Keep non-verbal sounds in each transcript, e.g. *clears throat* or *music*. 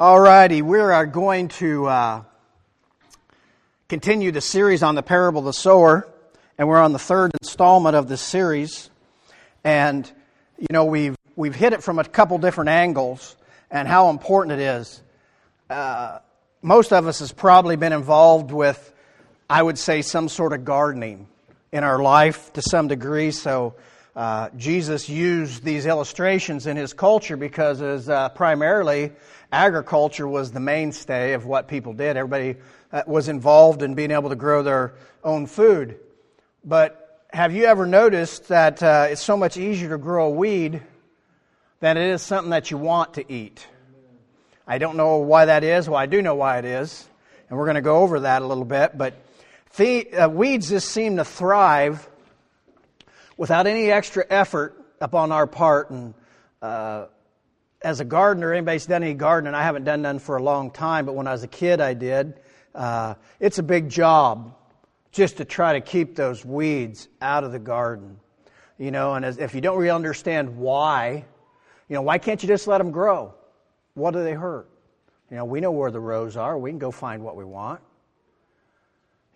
All righty, we are going to uh, continue the series on the parable of the sower, and we're on the third installment of this series. And you know, we've we've hit it from a couple different angles, and how important it is. Uh, most of us has probably been involved with, I would say, some sort of gardening in our life to some degree. So. Uh, Jesus used these illustrations in his culture because was uh, primarily agriculture was the mainstay of what people did. Everybody uh, was involved in being able to grow their own food. But have you ever noticed that uh, it's so much easier to grow a weed than it is something that you want to eat? I don't know why that is. Well, I do know why it is. And we're going to go over that a little bit. But the, uh, weeds just seem to thrive without any extra effort upon our part. And uh, as a gardener, anybody's done any gardening, I haven't done none for a long time, but when I was a kid, I did. Uh, it's a big job just to try to keep those weeds out of the garden. You know, and as, if you don't really understand why, you know, why can't you just let them grow? What do they hurt? You know, we know where the rows are. We can go find what we want.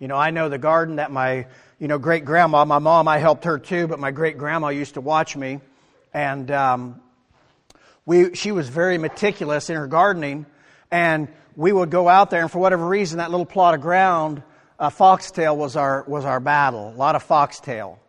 You know, I know the garden that my, you know, great grandma, my mom, I helped her too, but my great grandma used to watch me. And um, we, she was very meticulous in her gardening, and we would go out there, and for whatever reason, that little plot of ground, uh, foxtail was our, was our battle. A lot of foxtail,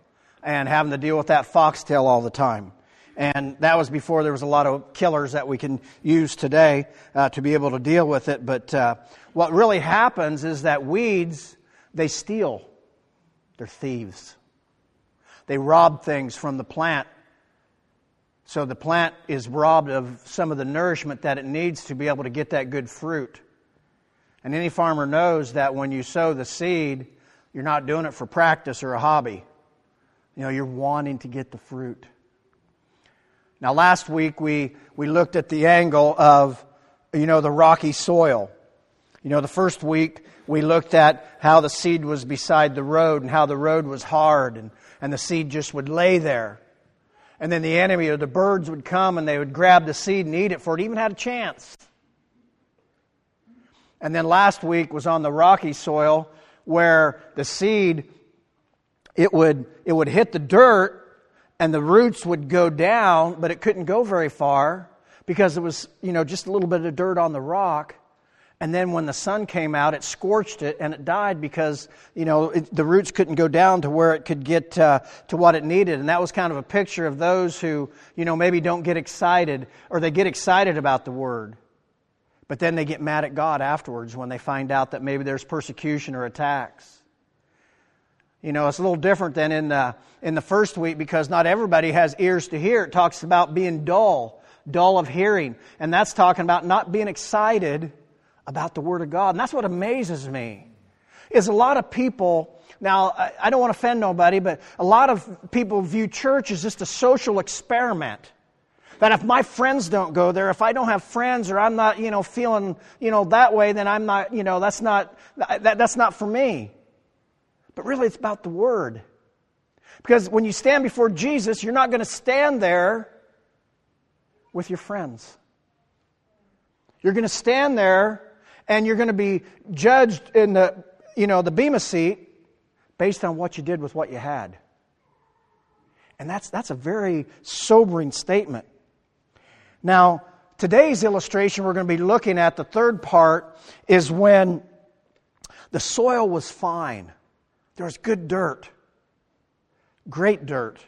and having to deal with that foxtail all the time. And that was before there was a lot of killers that we can use today uh, to be able to deal with it. But uh, what really happens is that weeds, they steal. They're thieves. They rob things from the plant so the plant is robbed of some of the nourishment that it needs to be able to get that good fruit. And any farmer knows that when you sow the seed, you're not doing it for practice or a hobby. You know, you're wanting to get the fruit. Now, last week we, we looked at the angle of, you know, the rocky soil. You know, the first week we looked at how the seed was beside the road and how the road was hard and, and the seed just would lay there. And then the enemy or the birds would come and they would grab the seed and eat it before it even had a chance. And then last week was on the rocky soil where the seed it would it would hit the dirt and the roots would go down, but it couldn't go very far because it was, you know, just a little bit of dirt on the rock. And then when the sun came out, it scorched it and it died because, you know, it, the roots couldn't go down to where it could get uh, to what it needed. And that was kind of a picture of those who, you know, maybe don't get excited or they get excited about the word. But then they get mad at God afterwards when they find out that maybe there's persecution or attacks. You know, it's a little different than in the, in the first week because not everybody has ears to hear. It talks about being dull, dull of hearing. And that's talking about not being excited about the Word of God. And that's what amazes me. Is a lot of people, now I don't want to offend nobody, but a lot of people view church as just a social experiment. That if my friends don't go there, if I don't have friends or I'm not, you know, feeling, you know, that way, then I'm not, you know, that's not, that, that's not for me. But really it's about the Word. Because when you stand before Jesus, you're not going to stand there with your friends. You're going to stand there and you're going to be judged in the, you know, the Bema seat based on what you did with what you had. And that's, that's a very sobering statement. Now, today's illustration we're going to be looking at, the third part, is when the soil was fine. There was good dirt, great dirt.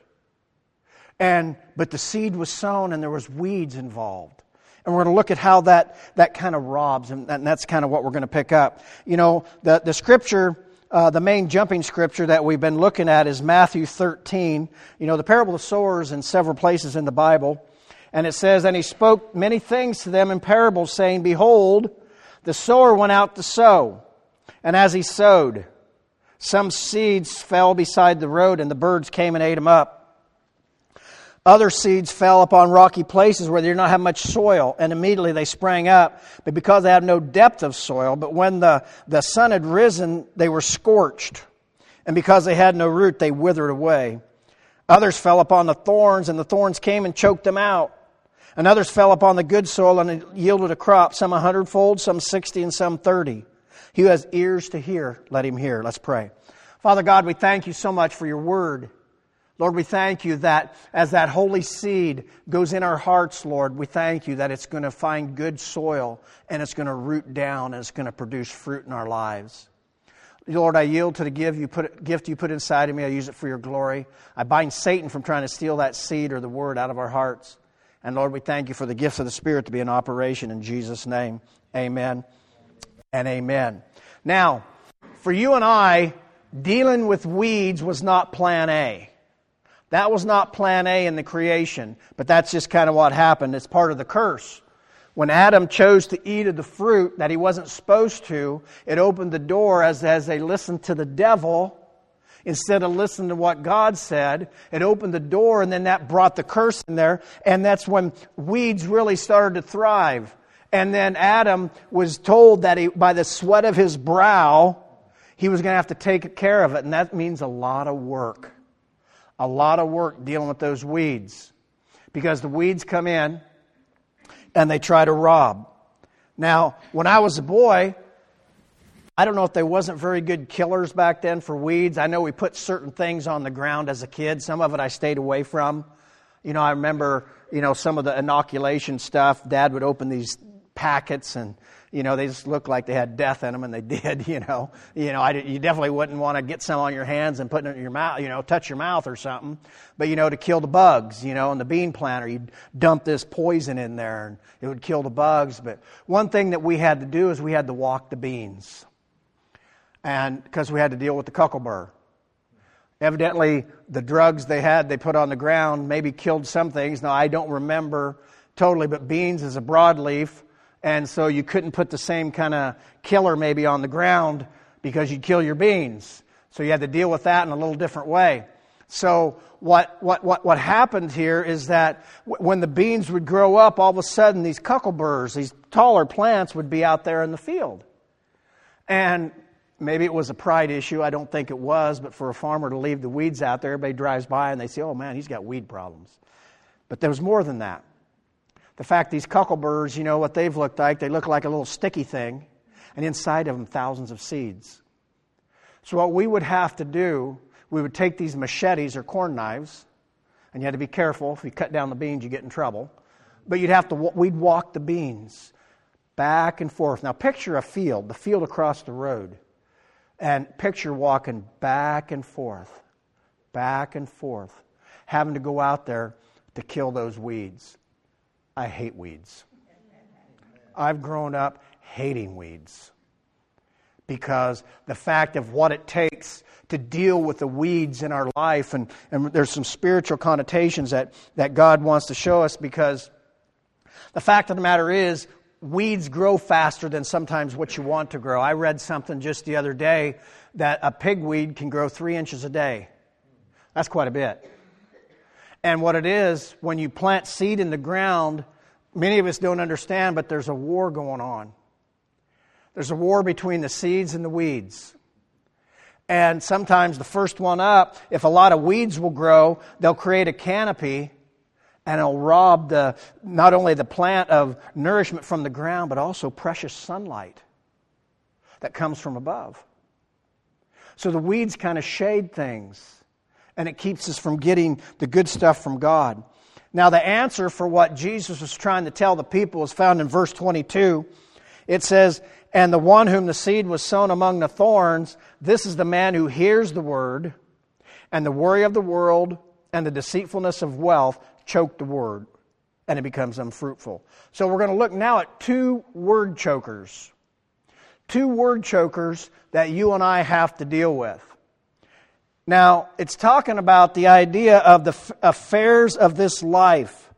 And, but the seed was sown and there was weeds involved. And we're going to look at how that, that kind of robs, and, and that's kind of what we're going to pick up. You know, the, the scripture, uh, the main jumping scripture that we've been looking at is Matthew 13. You know, the parable of sowers in several places in the Bible. And it says, And he spoke many things to them in parables, saying, Behold, the sower went out to sow. And as he sowed, some seeds fell beside the road, and the birds came and ate them up. Other seeds fell upon rocky places where they did not have much soil, and immediately they sprang up, but because they had no depth of soil. But when the, the sun had risen, they were scorched, and because they had no root, they withered away. Others fell upon the thorns, and the thorns came and choked them out. And others fell upon the good soil and it yielded a crop, some a hundredfold, some sixty, and some thirty. He who has ears to hear, let him hear. Let's pray. Father God, we thank you so much for your word. Lord, we thank you that as that holy seed goes in our hearts, Lord, we thank you that it's going to find good soil and it's going to root down and it's going to produce fruit in our lives. Lord, I yield to the gift you, put, gift you put inside of me. I use it for your glory. I bind Satan from trying to steal that seed or the word out of our hearts. And Lord, we thank you for the gifts of the Spirit to be in operation in Jesus' name. Amen and amen. Now, for you and I, dealing with weeds was not plan A. That was not plan A in the creation, but that's just kind of what happened. It's part of the curse. When Adam chose to eat of the fruit that he wasn't supposed to, it opened the door as, as they listened to the devil instead of listening to what God said. It opened the door, and then that brought the curse in there, and that's when weeds really started to thrive. And then Adam was told that he, by the sweat of his brow, he was going to have to take care of it, and that means a lot of work. A lot of work dealing with those weeds. Because the weeds come in, and they try to rob. Now, when I was a boy, I don't know if they wasn't very good killers back then for weeds. I know we put certain things on the ground as a kid. Some of it I stayed away from. You know, I remember, you know, some of the inoculation stuff. Dad would open these packets and you know, they just looked like they had death in them, and they *laughs* did. You know, you know, I, you definitely wouldn't want to get some on your hands and put it in your mouth, you know, touch your mouth or something. But you know, to kill the bugs, you know, in the bean planter, you'd dump this poison in there, and it would kill the bugs. But one thing that we had to do is we had to walk the beans, and because we had to deal with the cuckleburr. Evidently, the drugs they had they put on the ground maybe killed some things. Now I don't remember totally, but beans is a broadleaf and so you couldn't put the same kind of killer maybe on the ground because you'd kill your beans. So you had to deal with that in a little different way. So what, what, what, what happened here is that when the beans would grow up, all of a sudden these cuckleburrs, these taller plants would be out there in the field. And maybe it was a pride issue. I don't think it was, but for a farmer to leave the weeds out there, everybody drives by and they say, oh man, he's got weed problems. But there was more than that the fact these cuckleburrs, you know what they've looked like? They look like a little sticky thing, and inside of them, thousands of seeds. So, what we would have to do, we would take these machetes or corn knives, and you had to be careful. If you cut down the beans, you get in trouble. But you'd have to, we'd walk the beans back and forth. Now, picture a field, the field across the road, and picture walking back and forth, back and forth, having to go out there to kill those weeds. I hate weeds. I've grown up hating weeds because the fact of what it takes to deal with the weeds in our life, and, and there's some spiritual connotations that, that God wants to show us because the fact of the matter is, weeds grow faster than sometimes what you want to grow. I read something just the other day that a pigweed can grow three inches a day. That's quite a bit. And what it is, when you plant seed in the ground, many of us don't understand, but there's a war going on. There's a war between the seeds and the weeds. And sometimes the first one up, if a lot of weeds will grow, they'll create a canopy and it'll rob the, not only the plant of nourishment from the ground, but also precious sunlight that comes from above. So the weeds kind of shade things and it keeps us from getting the good stuff from God. Now, the answer for what Jesus was trying to tell the people is found in verse 22. It says, And the one whom the seed was sown among the thorns, this is the man who hears the word, and the worry of the world and the deceitfulness of wealth choke the word, and it becomes unfruitful. So, we're going to look now at two word chokers. Two word chokers that you and I have to deal with. Now, it's talking about the idea of the affairs of this life.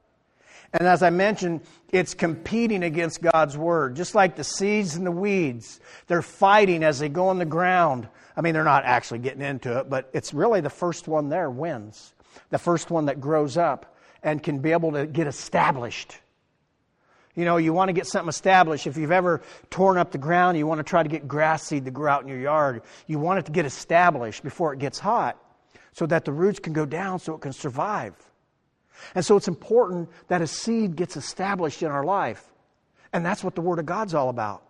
And as I mentioned, it's competing against God's word. Just like the seeds and the weeds, they're fighting as they go on the ground. I mean, they're not actually getting into it, but it's really the first one there wins. The first one that grows up and can be able to get established. You know, you want to get something established. If you've ever torn up the ground, you want to try to get grass seed to grow out in your yard. You want it to get established before it gets hot so that the roots can go down so it can survive. And so it's important that a seed gets established in our life. And that's what the Word of God's all about.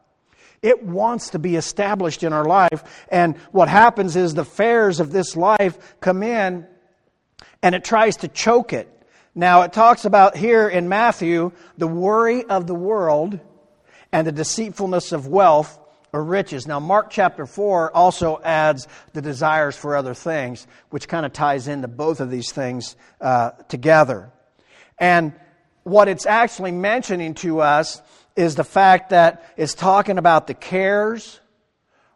It wants to be established in our life. And what happens is the fares of this life come in and it tries to choke it. Now, it talks about here in Matthew the worry of the world and the deceitfulness of wealth or riches. Now, Mark chapter 4 also adds the desires for other things, which kind of ties into both of these things uh, together. And what it's actually mentioning to us is the fact that it's talking about the cares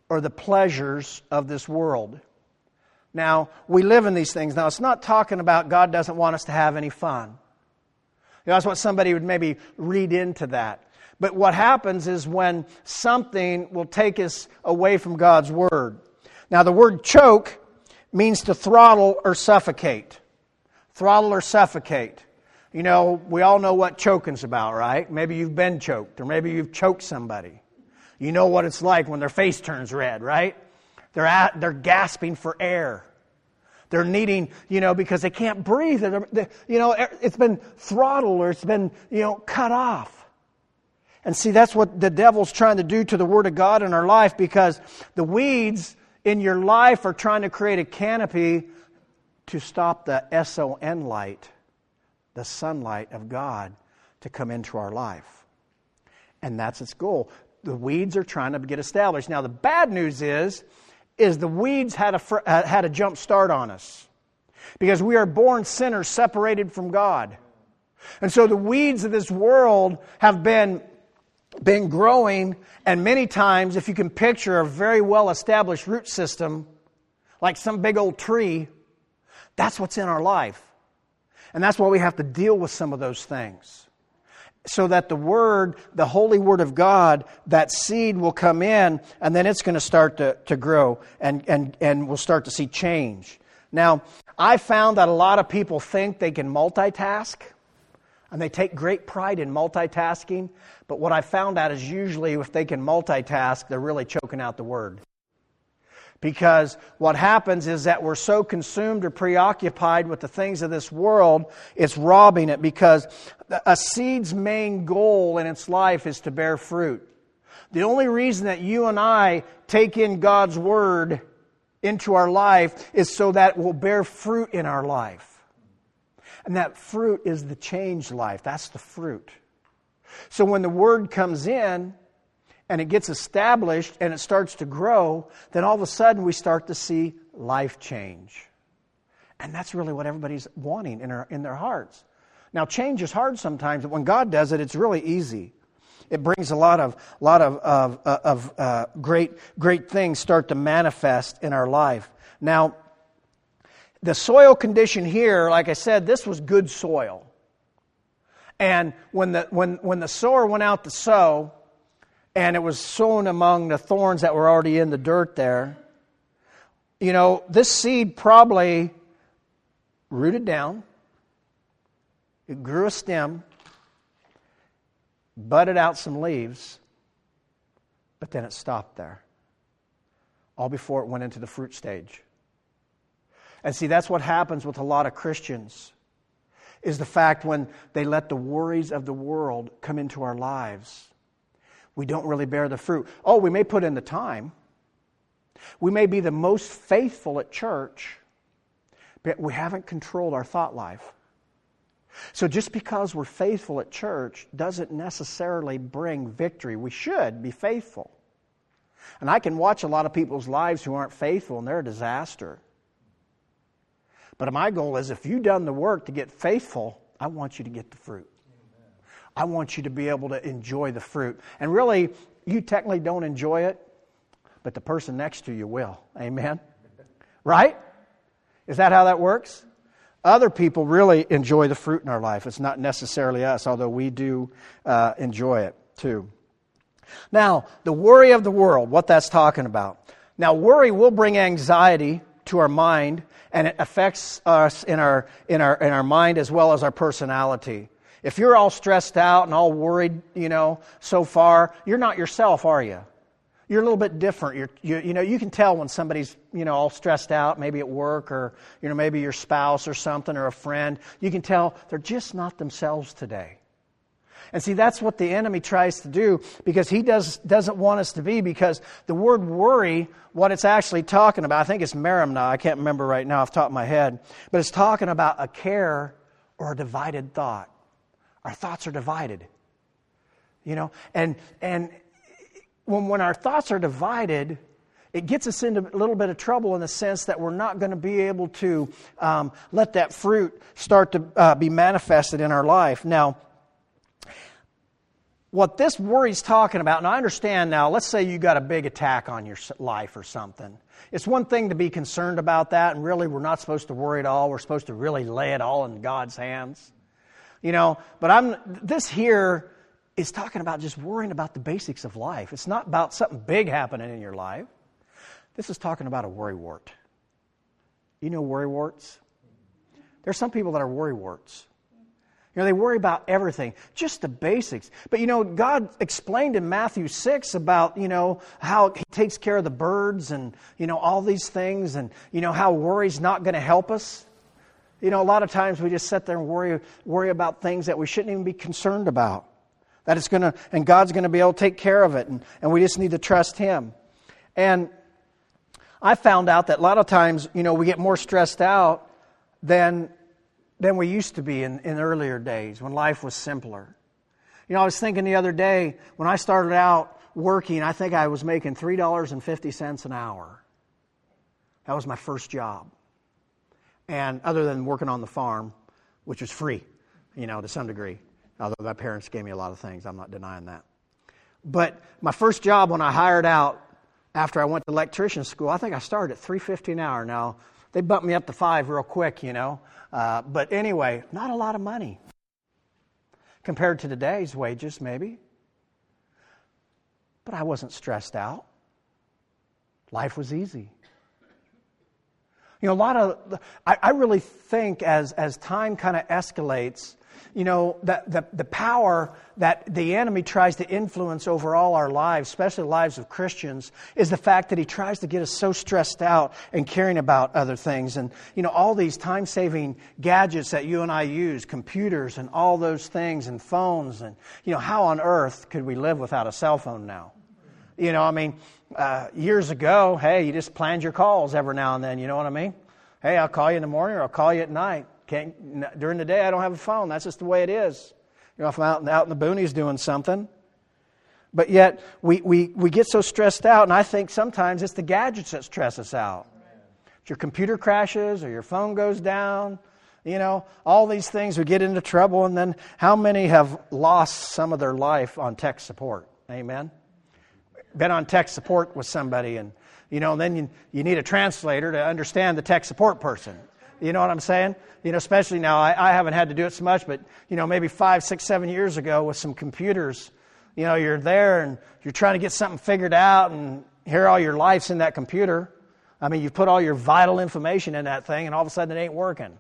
or the pleasures of this world. Now, we live in these things. Now, it's not talking about God doesn't want us to have any fun. You know, that's what somebody would maybe read into that. But what happens is when something will take us away from God's Word. Now, the word choke means to throttle or suffocate. Throttle or suffocate. You know, we all know what choking's about, right? Maybe you've been choked, or maybe you've choked somebody. You know what it's like when their face turns red, right? They're, at, they're gasping for air. They're needing, you know, because they can't breathe. They're, they, you know, it's been throttled or it's been, you know, cut off. And see, that's what the devil's trying to do to the Word of God in our life because the weeds in your life are trying to create a canopy to stop the SON light the sunlight of God to come into our life. And that's its goal. The weeds are trying to get established. Now, the bad news is, is the weeds had a, uh, had a jump start on us because we are born sinners separated from God. And so the weeds of this world have been, been growing, and many times, if you can picture a very well established root system, like some big old tree, that's what's in our life. And that's why we have to deal with some of those things. So that the Word, the Holy Word of God, that seed will come in and then it's going to start to, to grow and, and, and we'll start to see change. Now, I found that a lot of people think they can multitask and they take great pride in multitasking. But what I found out is usually if they can multitask, they're really choking out the Word. Because what happens is that we're so consumed or preoccupied with the things of this world, it's robbing it. Because a seed's main goal in its life is to bear fruit. The only reason that you and I take in God's Word into our life is so that it will bear fruit in our life. And that fruit is the changed life. That's the fruit. So when the Word comes in, and it gets established and it starts to grow, then all of a sudden we start to see life change. And that's really what everybody's wanting in, our, in their hearts. Now, change is hard sometimes, but when God does it, it's really easy. It brings a lot of, lot of, of, of uh, great, great things start to manifest in our life. Now, the soil condition here, like I said, this was good soil. And when the, when, when the sower went out to sow, and it was sown among the thorns that were already in the dirt there. You know, this seed probably rooted down, it grew a stem, budded out some leaves, but then it stopped there. All before it went into the fruit stage. And see, that's what happens with a lot of Christians is the fact when they let the worries of the world come into our lives we don't really bear the fruit. Oh, we may put in the time. We may be the most faithful at church, but we haven't controlled our thought life. So just because we're faithful at church doesn't necessarily bring victory. We should be faithful. And I can watch a lot of people's lives who aren't faithful and they're a disaster. But my goal is if you've done the work to get faithful, I want you to get the fruit. I want you to be able to enjoy the fruit. And really, you technically don't enjoy it, but the person next to you will. Amen? Right? Is that how that works? Other people really enjoy the fruit in our life. It's not necessarily us, although we do uh, enjoy it too. Now, the worry of the world, what that's talking about. Now, worry will bring anxiety to our mind, and it affects us in our, in our, in our mind as well as our personality. If you're all stressed out and all worried, you know, so far, you're not yourself, are you? you're a little bit different. You're, you, you know, you can tell when somebody's, you know, all stressed out, maybe at work or, you know, maybe your spouse or something or a friend. You can tell they're just not themselves today. And see, that's what the enemy tries to do because he does, doesn't want us to be because the word worry, what it's actually talking about, I think it's merimna, I can't remember right now off the top of my head, but it's talking about a care or a divided thought. Our thoughts are divided. You know, and, and when, when our thoughts are divided, it gets us into a little bit of trouble in the sense that we're not going to be able to um, let that fruit start to uh, be manifested in our life. Now, what this worry's talking about, and I understand now, let's say you got a big attack on your life or something. It's one thing to be concerned about that, and really we're not supposed to worry at all. We're supposed to really lay it all in God's hands. You know, but I'm this here is talking about just worrying about the basics of life. It's not about something big happening in your life. This is talking about a worry wart. You know worry warts? There's some people that are worry warts. You know, they worry about everything, just the basics. But you know, God explained in Matthew 6 about, you know, how He takes care of the birds and, you know, all these things and, you know, how worry's not going to help us. You know, a lot of times we just sit there and worry, worry about things that we shouldn't even be concerned about. That it's going to, and God's going to be able to take care of it, and, and we just need to trust Him. And I found out that a lot of times, you know, we get more stressed out than, than we used to be in, in earlier days when life was simpler. You know, I was thinking the other day, when I started out working, I think I was making $3.50 an hour. That was my first job. And other than working on the farm, which was free, you know, to some degree. Although my parents gave me a lot of things, I'm not denying that. But my first job when I hired out after I went to electrician school, I think I started at 350 an hour. Now they bumped me up to five real quick, you know. Uh, but anyway, not a lot of money compared to today's wages, maybe. But I wasn't stressed out. Life was easy. You know, a lot of, I, I really think as, as time kind of escalates, you know, the, the, the power that the enemy tries to influence over all our lives, especially the lives of Christians, is the fact that he tries to get us so stressed out and caring about other things. And, you know, all these time saving gadgets that you and I use, computers and all those things, and phones, and, you know, how on earth could we live without a cell phone now? You know, I mean, uh, years ago, hey, you just planned your calls every now and then, you know what I mean? Hey, I'll call you in the morning or I'll call you at night. Can't, during the day, I don't have a phone. That's just the way it is. You know, if I'm out, out in the boonies doing something. But yet, we, we, we get so stressed out, and I think sometimes it's the gadgets that stress us out. If your computer crashes or your phone goes down, you know, all these things, we get into trouble, and then how many have lost some of their life on tech support? Amen? Been on tech support with somebody, and, you know, then you, you need a translator to understand the tech support person. You know what I'm saying? You know, especially now, I, I haven't had to do it so much, but, you know, maybe five, six, seven years ago with some computers, you know, you're there and you're trying to get something figured out, and here all your life's in that computer. I mean, you've put all your vital information in that thing, and all of a sudden it ain't working.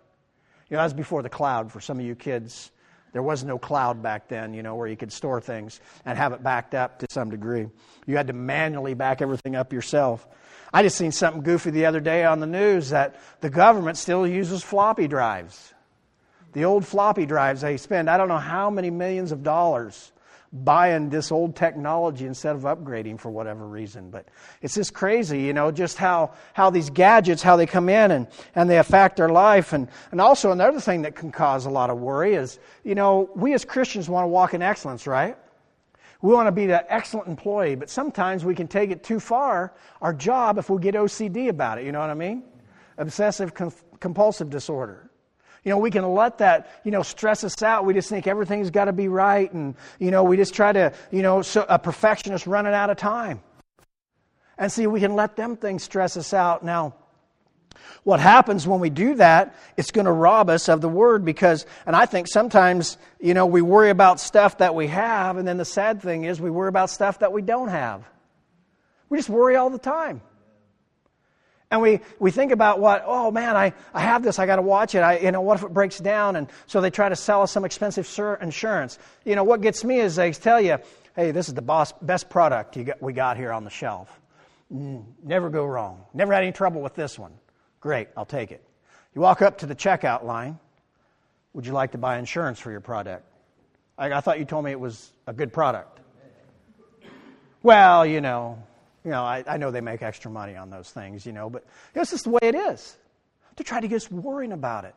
You know, that was before the cloud for some of you kids. There was no cloud back then, you know, where you could store things and have it backed up to some degree. You had to manually back everything up yourself. I just seen something goofy the other day on the news that the government still uses floppy drives. The old floppy drives they spend, I don't know how many millions of dollars buying this old technology instead of upgrading for whatever reason. But it's just crazy, you know, just how, how these gadgets, how they come in and, and they affect our life. And, and also another thing that can cause a lot of worry is, you know, we as Christians want to walk in excellence, right? We want to be the excellent employee, but sometimes we can take it too far, our job, if we get OCD about it. You know what I mean? Obsessive compulsive disorder. You know, we can let that, you know, stress us out. We just think everything's got to be right. And, you know, we just try to, you know, so a perfectionist running out of time. And see, we can let them things stress us out. Now, what happens when we do that, it's going to rob us of the word because, and I think sometimes, you know, we worry about stuff that we have, and then the sad thing is we worry about stuff that we don't have. We just worry all the time. And we, we think about what, oh man, I, I have this, I got to watch it. I, you know, what if it breaks down? And so they try to sell us some expensive sur- insurance. You know, what gets me is they tell you, hey, this is the boss, best product got, we got here on the shelf. Mm, never go wrong. Never had any trouble with this one. Great, I'll take it. You walk up to the checkout line. Would you like to buy insurance for your product? I, I thought you told me it was a good product. Well, you know, you know, I, I know they make extra money on those things, you know, but it's just the way it is. To try to get us worrying about it.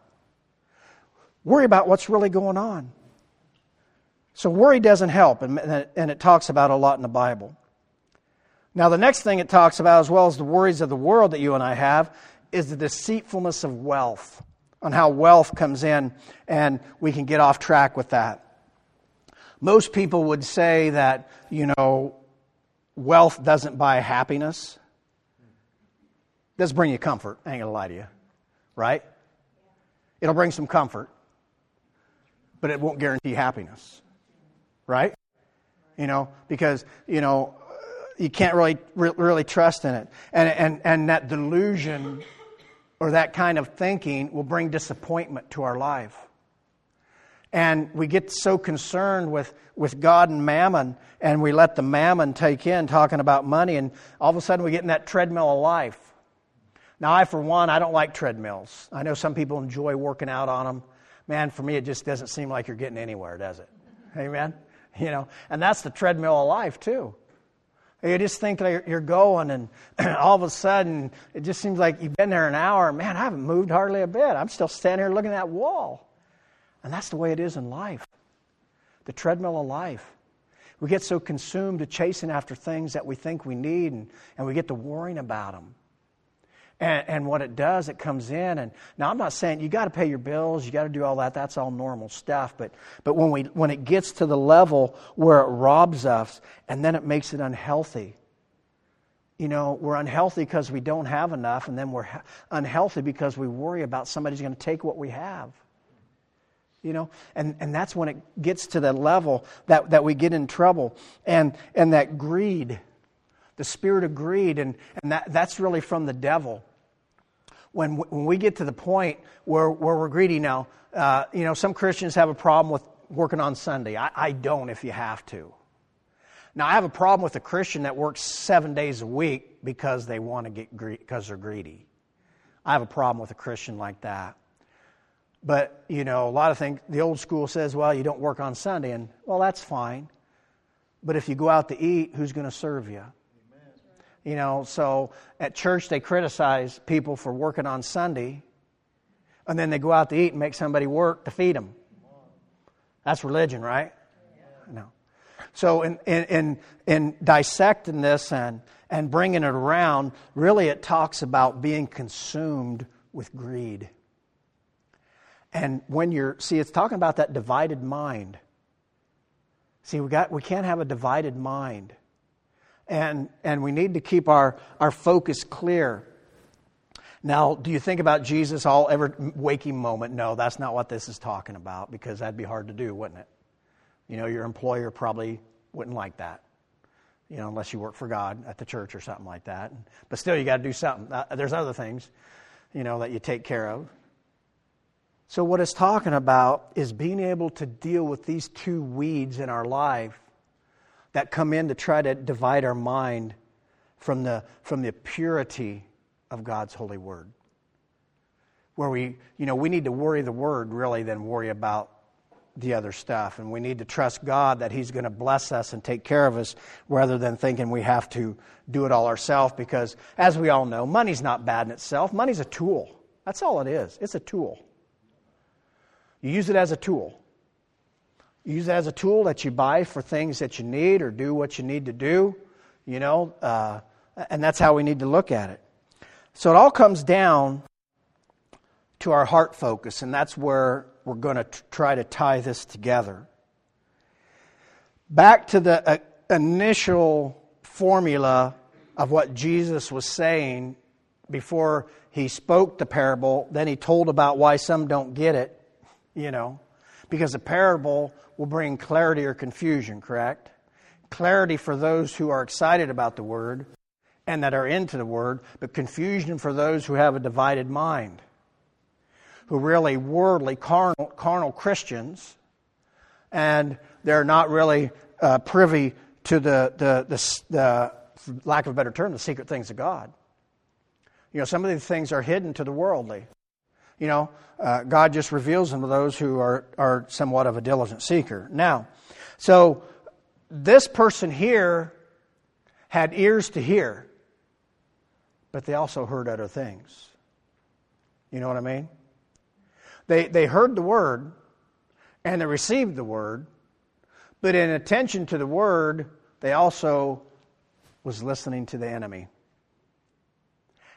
Worry about what's really going on. So worry doesn't help, and, and it talks about a lot in the Bible. Now, the next thing it talks about, as well as the worries of the world that you and I have, is the deceitfulness of wealth, on how wealth comes in, and we can get off track with that. Most people would say that, you know, wealth doesn't buy happiness. It does bring you comfort, I ain't gonna lie to you, right? It'll bring some comfort, but it won't guarantee happiness, right? You know, because, you know, you can't really, really trust in it. And, and, and that delusion or that kind of thinking will bring disappointment to our life. And we get so concerned with, with God and mammon, and we let the mammon take in talking about money, and all of a sudden we get in that treadmill of life. Now, I, for one, I don't like treadmills. I know some people enjoy working out on them. Man, for me, it just doesn't seem like you're getting anywhere, does it? Amen? *laughs* You know, and that's the treadmill of life, too. You just think you're going, and *clears throat* all of a sudden, it just seems like you've been there an hour. Man, I haven't moved hardly a bit. I'm still standing here looking at that wall. And that's the way it is in life the treadmill of life. We get so consumed to chasing after things that we think we need, and, and we get to worrying about them. And, and what it does, it comes in, and now I'm not saying you got to pay your bills, you got to do all that. That's all normal stuff. But but when we when it gets to the level where it robs us, and then it makes it unhealthy. You know, we're unhealthy because we don't have enough, and then we're unhealthy because we worry about somebody's going to take what we have you know and, and that's when it gets to the level that, that we get in trouble and and that greed the spirit of greed and, and that, that's really from the devil when, when we get to the point where, where we're greedy now, uh, you know, some Christians have a problem with working on Sunday. I, I don't if you have to. Now, I have a problem with a Christian that works seven days a week because they want to get greedy because they're greedy. I have a problem with a Christian like that. But, you know, a lot of things, the old school says, well, you don't work on Sunday, and, well, that's fine. But if you go out to eat, who's going to serve you? You know, so at church they criticize people for working on Sunday, and then they go out to eat and make somebody work to feed them. That's religion, right? No. So in, in, in, in dissecting this and, and bringing it around, really it talks about being consumed with greed. And when you're, see, it's talking about that divided mind. See, we, got, we can't have a divided mind and, and we need to keep our, our focus clear. Now, do you think about Jesus all every waking moment? No, that's not what this is talking about because that'd be hard to do, wouldn't it? You know, your employer probably wouldn't like that, you know, unless you work for God at the church or something like that. But still, you got to do something. Uh, there's other things, you know, that you take care of. So, what it's talking about is being able to deal with these two weeds in our life that come in to try to divide our mind from the, from the purity of God's holy word. Where we, you know, we need to worry the word really than worry about the other stuff. And we need to trust God that He's going to bless us and take care of us rather than thinking we have to do it all ourselves because, as we all know, money's not bad in itself. Money's a tool. That's all it is. It's a tool. You use it as a tool. You Use it as a tool that you buy for things that you need or do what you need to do, you know, uh, and that's how we need to look at it. So it all comes down to our heart focus, and that's where we're going to try to tie this together. Back to the uh, initial formula of what Jesus was saying before he spoke the parable, then he told about why some don't get it, you know, because a parable will bring clarity or confusion, correct? Clarity for those who are excited about the word, and that are into the Word, but confusion for those who have a divided mind, who really worldly, carnal, carnal Christians, and they're not really uh, privy to the, the, the, the, lack of a better term, the secret things of God. You know, some of these things are hidden to the worldly. You know, uh, God just reveals them to those who are, are somewhat of a diligent seeker. Now, so this person here had ears to hear, but they also heard other things. You know what I mean? They, they heard the word and they received the word, but in attention to the word, they also was listening to the enemy.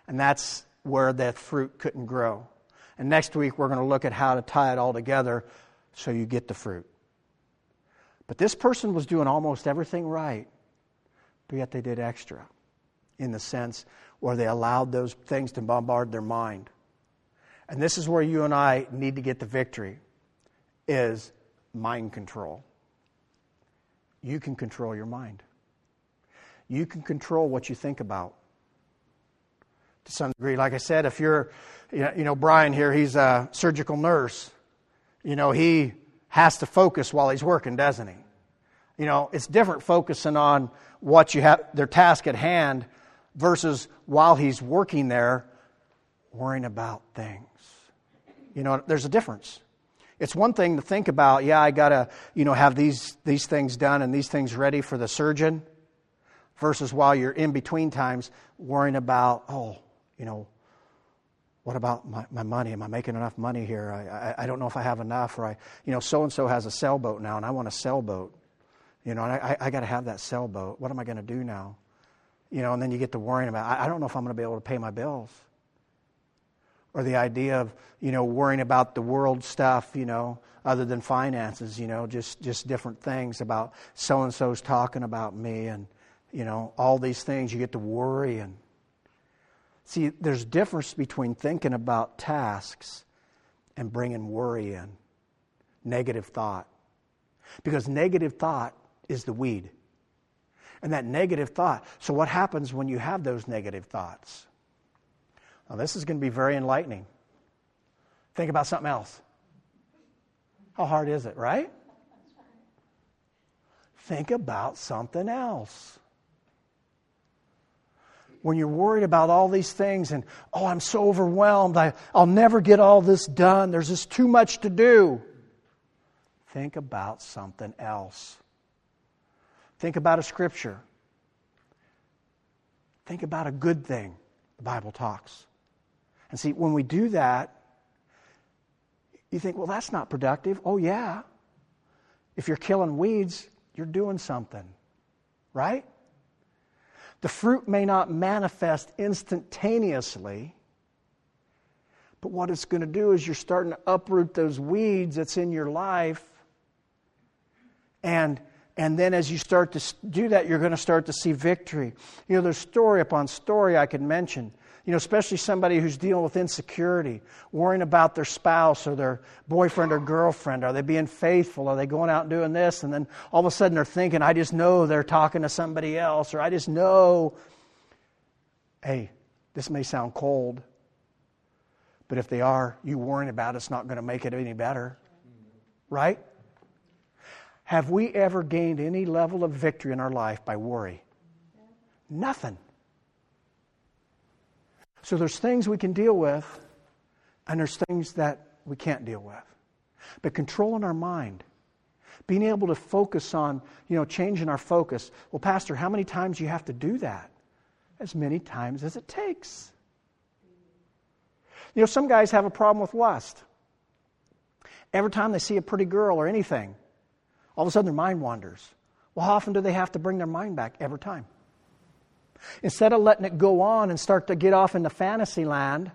And that's where that fruit couldn't grow. And next week, we're going to look at how to tie it all together so you get the fruit. But this person was doing almost everything right, but yet they did extra in the sense where they allowed those things to bombard their mind. And this is where you and I need to get the victory is mind control. You can control your mind. You can control what you think about. To some degree, like I said, if you're, you know, Brian here, he's a surgical nurse. You know, he has to focus while he's working, doesn't he? You know, it's different focusing on what you have, their task at hand, versus while he's working there, worrying about things. You know, there's a difference. It's one thing to think about, yeah, I got to, you know, have these, these things done and these things ready for the surgeon, versus while you're in between times worrying about, oh, you know, what about my, my money? Am I making enough money here? I, I, I don't know if I have enough, or I, you know, so and so has a sailboat now, and I want a sailboat. You know, and I, I got to have that sailboat. What am I going to do now? You know, and then you get to worrying about, I, I don't know if I'm going to be able to pay my bills or the idea of you know worrying about the world stuff you know other than finances you know just just different things about so and so's talking about me and you know all these things you get to worry and see there's difference between thinking about tasks and bringing worry in negative thought because negative thought is the weed and that negative thought so what happens when you have those negative thoughts now, this is going to be very enlightening. Think about something else. How hard is it, right? Think about something else. When you're worried about all these things and, oh, I'm so overwhelmed, I, I'll never get all this done, there's just too much to do. Think about something else. Think about a scripture. Think about a good thing the Bible talks. And see, when we do that, you think, well, that's not productive. Oh, yeah. If you're killing weeds, you're doing something, right? The fruit may not manifest instantaneously, but what it's going to do is you're starting to uproot those weeds that's in your life. And, and then as you start to do that, you're going to start to see victory. You know, there's story upon story I could mention you know, especially somebody who's dealing with insecurity, worrying about their spouse or their boyfriend or girlfriend. Are they being faithful? Are they going out and doing this? And then all of a sudden they're thinking, I just know they're talking to somebody else, or I just know. Hey, this may sound cold, but if they are, you worrying about it's not going to make it any better. Right? Have we ever gained any level of victory in our life by worry? Nothing. So there's things we can deal with, and there's things that we can't deal with. But controlling our mind, being able to focus on, you know, changing our focus. Well, Pastor, how many times do you have to do that? As many times as it takes. You know, some guys have a problem with lust. Every time they see a pretty girl or anything, all of a sudden their mind wanders. Well, how often do they have to bring their mind back? Every time. Instead of letting it go on and start to get off into fantasy land,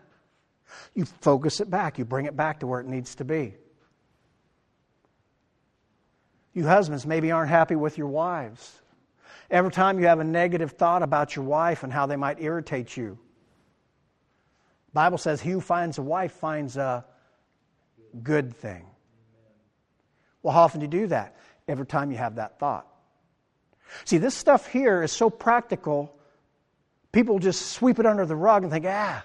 you focus it back. You bring it back to where it needs to be. You husbands maybe aren't happy with your wives. Every time you have a negative thought about your wife and how they might irritate you, the Bible says he who finds a wife finds a good thing. Well, how often do you do that? Every time you have that thought. See, this stuff here is so practical People just sweep it under the rug and think, ah.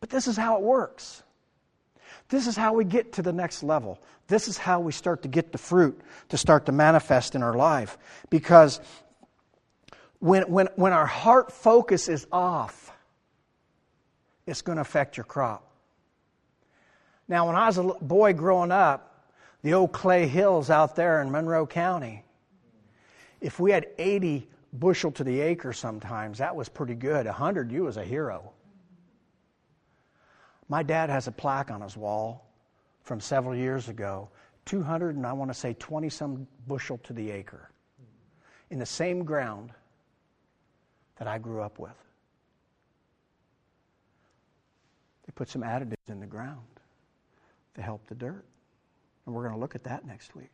But this is how it works. This is how we get to the next level. This is how we start to get the fruit to start to manifest in our life. Because when, when, when our heart focus is off, it's going to affect your crop. Now, when I was a boy growing up, the old clay hills out there in Monroe County, if we had 80 bushel to the acre sometimes, that was pretty good. 100, you was a hero. My dad has a plaque on his wall from several years ago 200 and I want to say 20 some bushel to the acre in the same ground that I grew up with. They put some additives in the ground to help the dirt. And we're going to look at that next week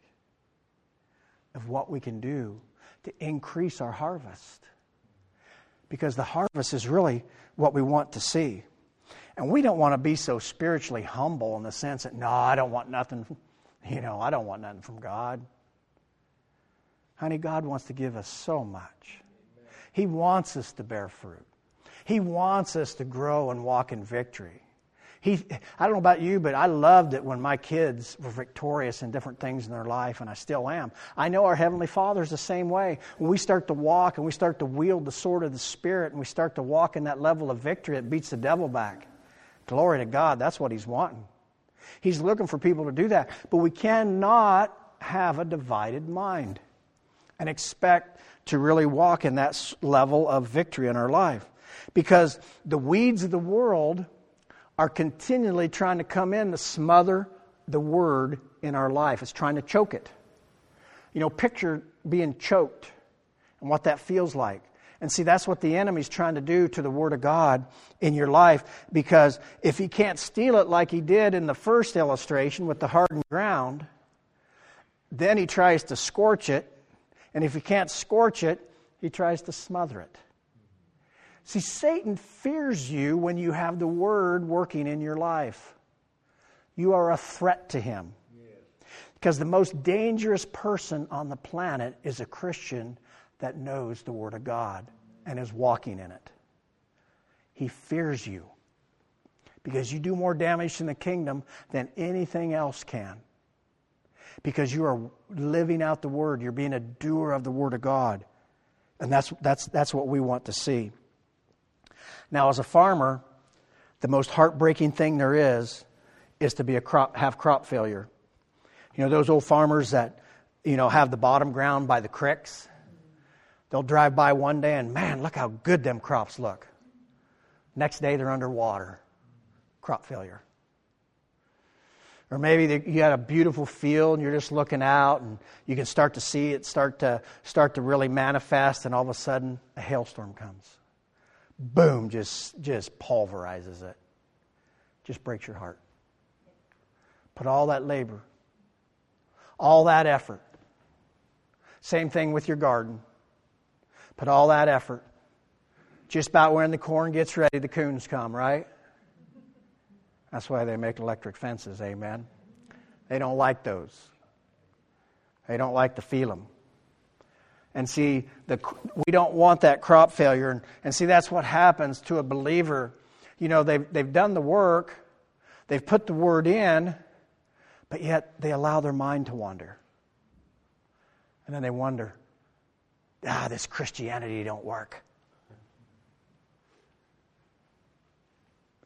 of what we can do to increase our harvest. Because the harvest is really what we want to see. And we don't want to be so spiritually humble in the sense that, no, I don't want nothing, you know, I don't want nothing from God. Honey, God wants to give us so much. He wants us to bear fruit. He wants us to grow and walk in victory. He, I don't know about you, but I loved it when my kids were victorious in different things in their life, and I still am. I know our Heavenly Father is the same way. When we start to walk and we start to wield the sword of the Spirit and we start to walk in that level of victory, it beats the devil back. Glory to God, that's what He's wanting. He's looking for people to do that. But we cannot have a divided mind and expect to really walk in that level of victory in our life. Because the weeds of the world are continually trying to come in to smother the word in our life. It's trying to choke it. You know, picture being choked and what that feels like. And see, that's what the enemy's trying to do to the Word of God in your life because if he can't steal it like he did in the first illustration with the hardened ground, then he tries to scorch it. And if he can't scorch it, he tries to smother it. See, Satan fears you when you have the Word working in your life. You are a threat to him. Because the most dangerous person on the planet is a Christian that knows the Word of God and is walking in it. He fears you because you do more damage in the kingdom than anything else can. Because you are living out the Word, you're being a doer of the Word of God. And that's, that's, that's what we want to see. Now, as a farmer, the most heartbreaking thing there is is to be a crop, have crop failure. You know, those old farmers that, you know, have the bottom ground by the cricks They'll drive by one day and, man, look how good them crops look. Next day, they're underwater. Crop failure. Or maybe you had a beautiful field and you're just looking out and you can start to see it start to, start to really manifest, and all of a sudden, a hailstorm comes. Boom, just, just pulverizes it. Just breaks your heart. Put all that labor, all that effort. Same thing with your garden. Put all that effort. Just about when the corn gets ready, the coons come, right? That's why they make electric fences, amen. They don't like those. They don't like to feel them. And see, the, we don't want that crop failure. And, and see, that's what happens to a believer. You know, they've, they've done the work, they've put the word in, but yet they allow their mind to wander. And then they wonder, ah, this Christianity don't work.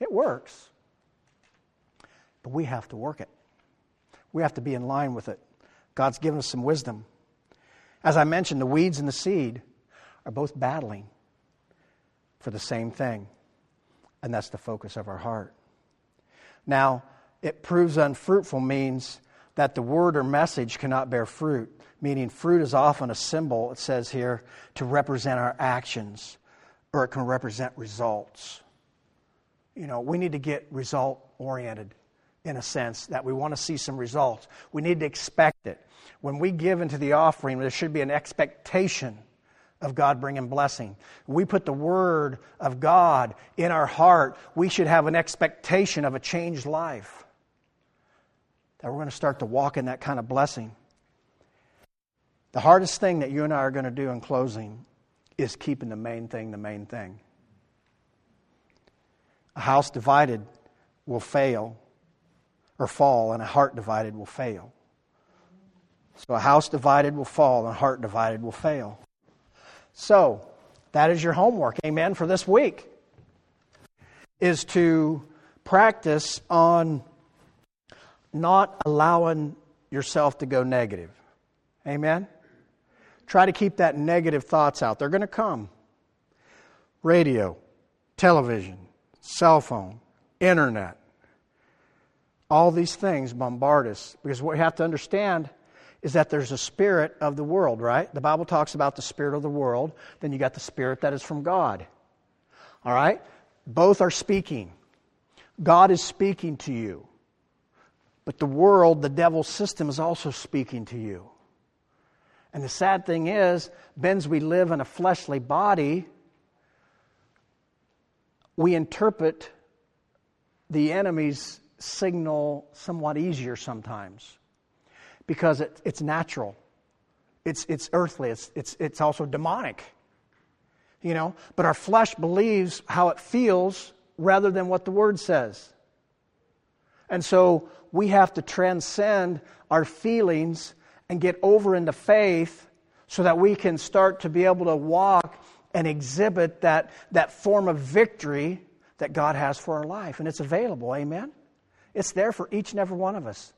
It works. But we have to work it. We have to be in line with it. God's given us some wisdom. As I mentioned, the weeds and the seed are both battling for the same thing, and that's the focus of our heart. Now, it proves unfruitful means that the word or message cannot bear fruit meaning fruit is often a symbol, it says here, to represent our actions, or it can represent results. You know, we need to get result oriented in a sense that we want to see some results. We need to expect it. When we give into the offering, there should be an expectation of God bringing blessing. we put the Word of God in our heart, we should have an expectation of a changed life. That we're going to start to walk in that kind of blessing. The hardest thing that you and I are going to do in closing is keeping the main thing the main thing. A house divided will fail or fall, and a heart divided will fail. So a house divided will fall, and a heart divided will fail. So, that is your homework, amen, for this week. Is to practice on not allowing yourself to go negative. Amen? Try to keep that negative thoughts out. They're going to come. Radio, television, cell phone, internet. All these things bombard us because what we have to understand is that there's a spirit of the world, right? The Bible talks about the spirit of the world, then you got the spirit that is from God. All right? Both are speaking. God is speaking to you. But the world, the devil's system, is also speaking to you. And the sad thing is, Ben's we live in a fleshly body, we interpret the enemy's signal somewhat easier sometimes because it, it's natural, it's, it's earthly, it's, it's, it's also demonic. You know, but our flesh believes how it feels rather than what the word says. And so we have to transcend our feelings and get over into faith so that we can start to be able to walk and exhibit that, that form of victory that God has for our life. And it's available, amen? It's there for each and every one of us.